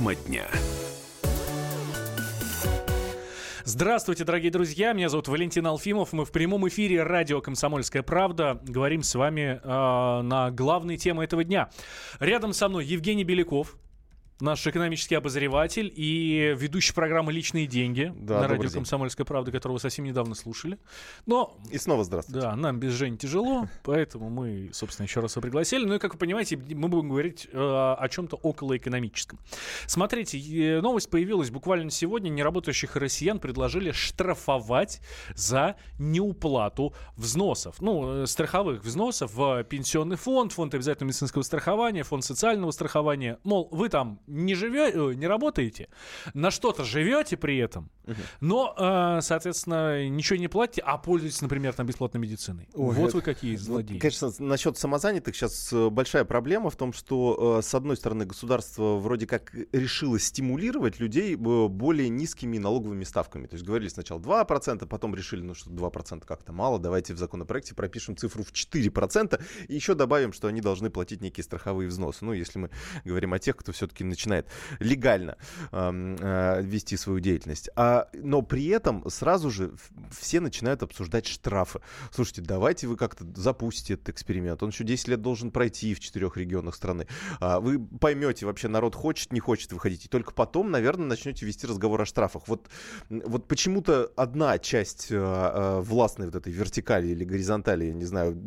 Тема дня. Здравствуйте, дорогие друзья. Меня зовут Валентин Алфимов. Мы в прямом эфире радио «Комсомольская правда». Говорим с вами э, на главные темы этого дня. Рядом со мной Евгений Беляков, наш экономический обозреватель и ведущий программы «Личные деньги» да, на радио день. «Комсомольская правда», которого вы совсем недавно слушали. Но, и снова здравствуйте. Да, нам без Жени тяжело, поэтому мы, собственно, еще раз его пригласили. Ну и, как вы понимаете, мы будем говорить э, о чем-то околоэкономическом. Смотрите, новость появилась буквально сегодня. Неработающих россиян предложили штрафовать за неуплату взносов. Ну, э, страховых взносов в пенсионный фонд, фонд обязательного медицинского страхования, фонд социального страхования. Мол, вы там не живете, э, не работаете, на что-то живете при этом, но, э, соответственно, ничего не платите, а пользуетесь, например, там бесплатной медициной. Ой, вот вы какие злодеи. Вот, конечно, насчет самозанятых сейчас э, большая проблема в том, что, с одной стороны, государство вроде как решило стимулировать людей более низкими налоговыми ставками. То есть говорили сначала 2%, потом решили, ну что 2% как-то мало, давайте в законопроекте пропишем цифру в 4%, и еще добавим, что они должны платить некие страховые взносы. Ну, если мы говорим о тех, кто все-таки начинает легально э, вести свою деятельность. А, но при этом сразу же все начинают обсуждать штрафы. Слушайте, давайте вы как-то запустите этот эксперимент. Он еще 10 лет должен пройти в четырех регионах страны. А, вы поймете, вообще народ хочет, не хочет выходить. И только потом, наверное, начнете вести разговор о штрафах. Вот, вот почему-то одна часть э, э, властной вот этой вертикали или горизонтали, я не знаю,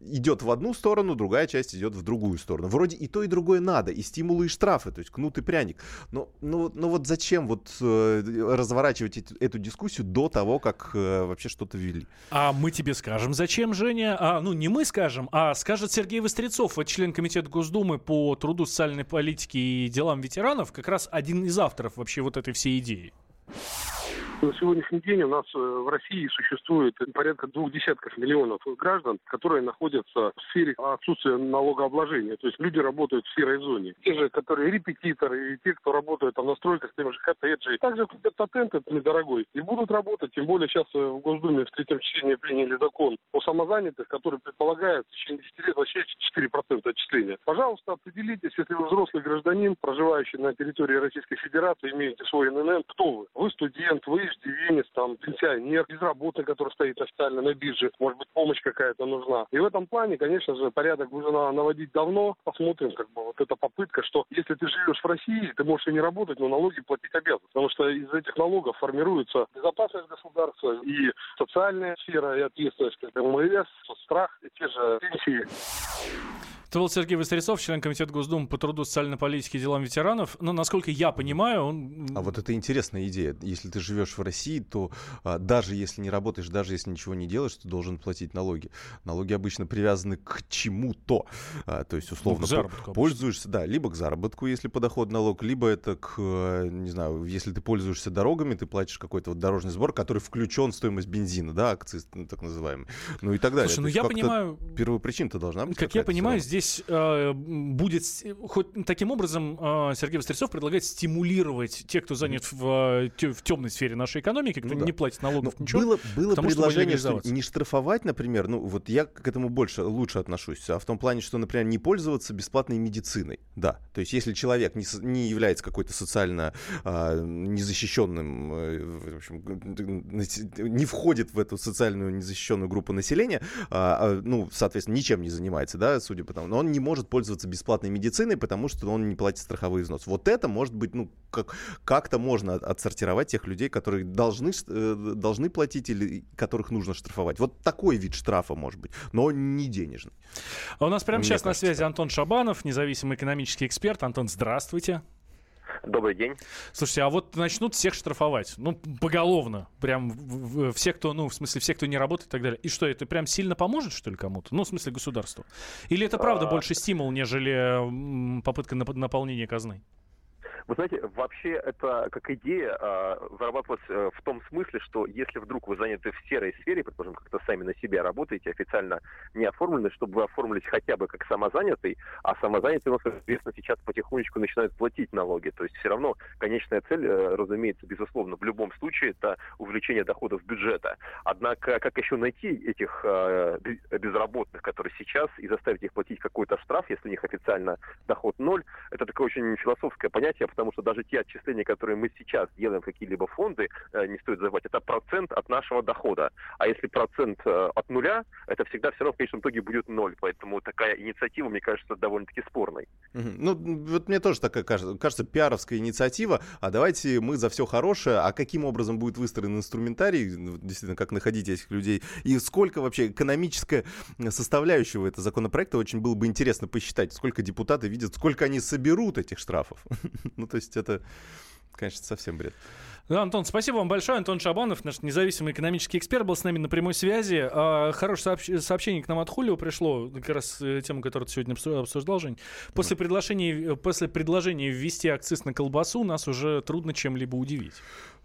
идет в одну сторону, другая часть идет в другую сторону. Вроде и то, и другое надо, и стимулы, и штрафы. То есть кнут и пряник. Но, ну, ну вот зачем вот э, разворачивать эту, эту дискуссию до того, как э, вообще что-то ввели? А мы тебе скажем, зачем, Женя? А, ну, не мы скажем, а скажет Сергей Вострецов, член Комитета Госдумы по труду, социальной политике и делам ветеранов, как раз один из авторов вообще вот этой всей идеи. На сегодняшний день у нас э, в России существует порядка двух десятков миллионов граждан, которые находятся в сфере отсутствия налогообложения. То есть люди работают в серой зоне. Те же, которые репетиторы, и те, кто работают там на стройках, тем же коттеджи. Также патент этот недорогой. И будут работать. Тем более сейчас э, в Госдуме в третьем чтении приняли закон о самозанятых, который предполагает в течение 10 лет вообще 4% отчисления. Пожалуйста, определитесь, если вы взрослый гражданин, проживающий на территории Российской Федерации, имеете свой ННН, кто вы? Вы студент, вы иждивенец, там, пенсионер, безработный, который стоит официально на бирже, может быть, помощь какая-то нужна. И в этом плане, конечно же, порядок нужно наводить давно. Посмотрим, как бы, вот эта попытка, что если ты живешь в России, ты можешь и не работать, но налоги платить обязан. Потому что из этих налогов формируется безопасность государства и социальная сфера, и ответственность, как МВС, страх, и те же пенсии. Это был Сергей Вострецов, член Комитета Госдумы по труду, социальной политике и делам ветеранов. Но, насколько я понимаю, он... А вот это интересная идея. Если ты живешь в России, то а, даже если не работаешь, даже если ничего не делаешь, ты должен платить налоги. Налоги обычно привязаны к чему-то. А, то есть, условно, ну, по- пользуешься, да, либо к заработку, если подоход налог, либо это к, не знаю, если ты пользуешься дорогами, ты платишь какой-то вот дорожный сбор, который включен в стоимость бензина, да, акции так называемые. Ну и так далее. Слушай, ну я понимаю... Первопричина-то должна быть. Как я понимаю, здесь здесь э, будет, хоть таким образом э, Сергей Вострецов предлагает стимулировать тех, кто занят в, в темной сфере нашей экономики, кто ну, да. не платит налогов, ну, ничего. Было, было тому, предложение, что не штрафовать, например, ну вот я к этому больше, лучше отношусь, а в том плане, что, например, не пользоваться бесплатной медициной, да. То есть если человек не, не является какой-то социально э, незащищенным, э, в общем, не входит в эту социальную незащищенную группу населения, э, ну, соответственно, ничем не занимается, да, судя по тому, но он не может пользоваться бесплатной медициной, потому что он не платит страховые взносы. Вот это может быть, ну, как, как-то можно отсортировать тех людей, которые должны, э, должны платить или которых нужно штрафовать. Вот такой вид штрафа может быть, но не денежный. А у нас прямо Мне сейчас кажется, на связи Антон Шабанов, независимый экономический эксперт. Антон, здравствуйте. Добрый день. Слушайте, а вот начнут всех штрафовать, ну, поголовно, прям все, кто, ну, в смысле, все, кто не работает и так далее. И что, это прям сильно поможет, что ли, кому-то? Ну, в смысле, государству? Или это правда а... больше стимул, нежели попытка наполнения казны? Вы знаете, вообще это как идея э, вырабатывалась э, в том смысле, что если вдруг вы заняты в серой сфере, предположим, как-то сами на себя работаете, официально не оформлены, чтобы вы оформились хотя бы как самозанятый, а самозанятые у нас, известно, сейчас потихонечку начинают платить налоги. То есть все равно конечная цель, э, разумеется, безусловно, в любом случае, это увеличение доходов бюджета. Однако, как еще найти этих э, безработных, которые сейчас, и заставить их платить какой-то штраф, если у них официально доход ноль, это такое очень философское понятие, потому что даже те отчисления, которые мы сейчас делаем в какие-либо фонды, э, не стоит забывать, это процент от нашего дохода. А если процент э, от нуля, это всегда все равно в конечном итоге будет ноль. Поэтому такая инициатива, мне кажется, довольно-таки спорной. Ну, вот мне тоже такая кажется, кажется, пиаровская инициатива, а давайте мы за все хорошее, а каким образом будет выстроен инструментарий, ну, действительно, как находить этих людей, и сколько вообще экономическая составляющего этого законопроекта, очень было бы интересно посчитать, сколько депутаты видят, сколько они соберут этих штрафов. ну, то есть это, конечно, совсем бред. Да, Антон, спасибо вам большое. Антон Шабанов, наш независимый экономический эксперт, был с нами на прямой связи. А, хорошее сообщ- сообщение к нам от Хулио пришло, как раз э, тему, которую ты сегодня обсуждал, Жень. После, mm предложения, после предложения ввести акциз на колбасу нас уже трудно чем-либо удивить.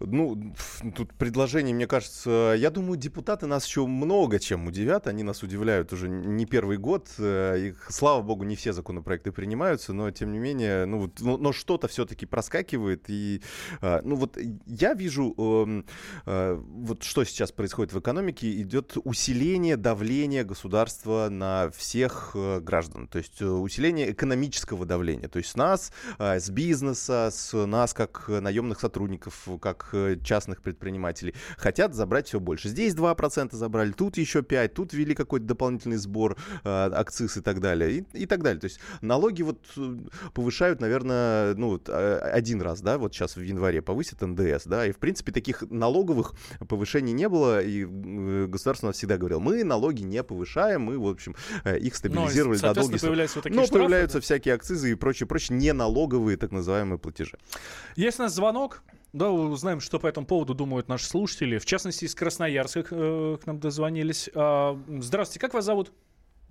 Ну, тут предложение, мне кажется, я думаю, депутаты нас еще много чем удивят. Они нас удивляют уже не первый год. Э, их, слава богу, не все законопроекты принимаются, но тем не менее, ну, но, но что-то все-таки проскакивает. И, э, ну, вот я вижу, эм, э, вот что сейчас происходит в экономике, идет усиление давления государства на всех граждан. То есть усиление экономического давления. То есть нас, с бизнеса, с нас как наемных сотрудников, как Э, частных предпринимателей, хотят забрать все больше. Здесь 2% забрали, тут еще 5%, тут ввели какой-то дополнительный сбор, э, акциз и так далее, и, и так далее. То есть налоги вот э, повышают, наверное, ну, один раз, да, вот сейчас в январе повысят НДС, да, и в принципе таких налоговых повышений не было, и государство нас всегда говорило, мы налоги не повышаем, мы, в общем, их стабилизировали Но, на долгий появляются вот такие Но штрафы, появляются да? всякие акцизы и прочее, прочее, не налоговые так называемые платежи. Есть у нас звонок. Да, узнаем, что по этому поводу думают наши слушатели. В частности, из Красноярска э, к нам дозвонились. А, здравствуйте, как вас зовут?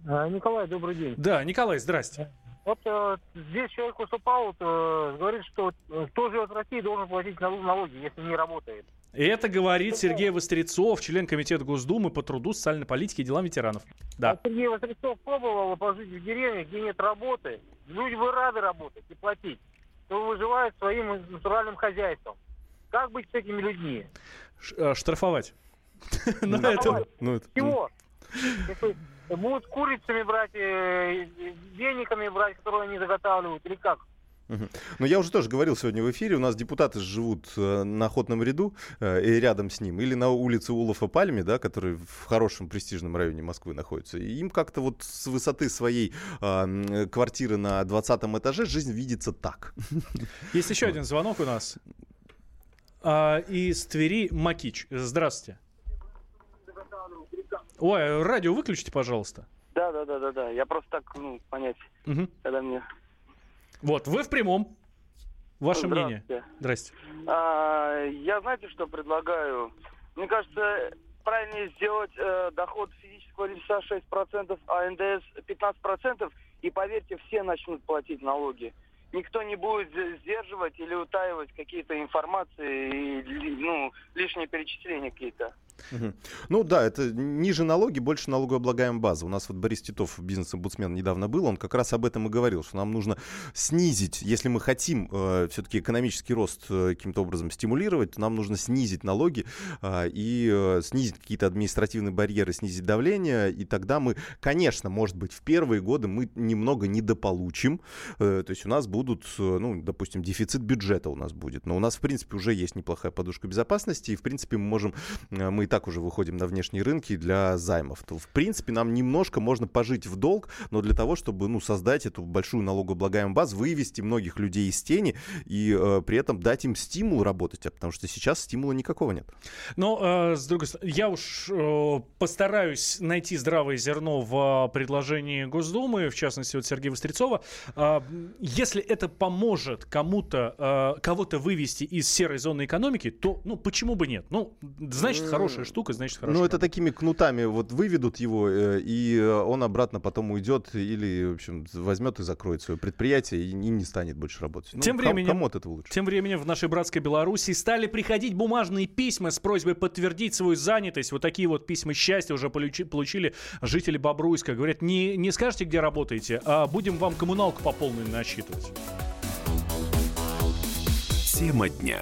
А, Николай, добрый день. Да, Николай, здрасте. Вот э, здесь человек выступал, э, говорит, что кто живет в России, должен платить налоги, если не работает. И это говорит Сергей Вострецов, член Комитета Госдумы по труду, социальной политике и делам ветеранов. Да. А Сергей Вострецов пробовал пожить в деревне, где нет работы. Люди бы рады работать и платить. То выживают своим натуральным хозяйством. Как быть с этими людьми? Ш- э, штрафовать. Ну, это... Чего? Будут курицами брать, э, вениками брать, которые они заготавливают, или как? Ну, я уже тоже говорил сегодня в эфире, у нас депутаты живут э, на охотном ряду э, и рядом с ним, или на улице Улафа Пальме, да, который в хорошем престижном районе Москвы находится. И им как-то вот с высоты своей э, квартиры на 20 этаже жизнь видится так. Есть еще один звонок у нас. А, из Твери Макич. Здравствуйте. Ой, радио выключите, пожалуйста. Да, да, да, да, да. Я просто так, ну, понять, угу. когда мне. Вот, вы в прямом. Ваше мнение. Здрасте. А, я знаете, что предлагаю? Мне кажется, правильнее сделать э, доход физического лица 6%, а НДС 15%, и поверьте, все начнут платить налоги никто не будет сдерживать или утаивать какие-то информации и ну, лишние перечисления какие-то. Ну да, это ниже налоги, больше налогооблагаемая база. У нас вот Борис Титов, бизнес-омбудсмен, недавно был, он как раз об этом и говорил, что нам нужно снизить, если мы хотим э, все-таки экономический рост э, каким-то образом стимулировать, то нам нужно снизить налоги э, и э, снизить какие-то административные барьеры, снизить давление, и тогда мы, конечно, может быть, в первые годы мы немного недополучим, э, то есть у нас будут, э, ну, допустим, дефицит бюджета у нас будет, но у нас, в принципе, уже есть неплохая подушка безопасности, и, в принципе, мы можем, э, мы так уже выходим на внешние рынки для займов, то, в принципе, нам немножко можно пожить в долг, но для того, чтобы, ну, создать эту большую налогооблагаемую базу, вывести многих людей из тени и э, при этом дать им стимул работать, а потому что сейчас стимула никакого нет. Но, э, с другой стороны, я уж э, постараюсь найти здравое зерно в предложении Госдумы, в частности, вот Сергея Вострецова. Э, если это поможет кому-то, э, кого-то вывести из серой зоны экономики, то, ну, почему бы нет? Ну, значит, хорошая хорошая штука, значит хорошо. Ну, это такими кнутами вот выведут его, э, и он обратно потом уйдет или, в общем, возьмет и закроет свое предприятие и, не станет больше работать. Ну, тем, временем, кому от этого лучше? тем временем в нашей братской Беларуси стали приходить бумажные письма с просьбой подтвердить свою занятость. Вот такие вот письма счастья уже получи, получили жители Бобруйска. Говорят, не, не скажете, где работаете, а будем вам коммуналку по полной насчитывать. Тема дня.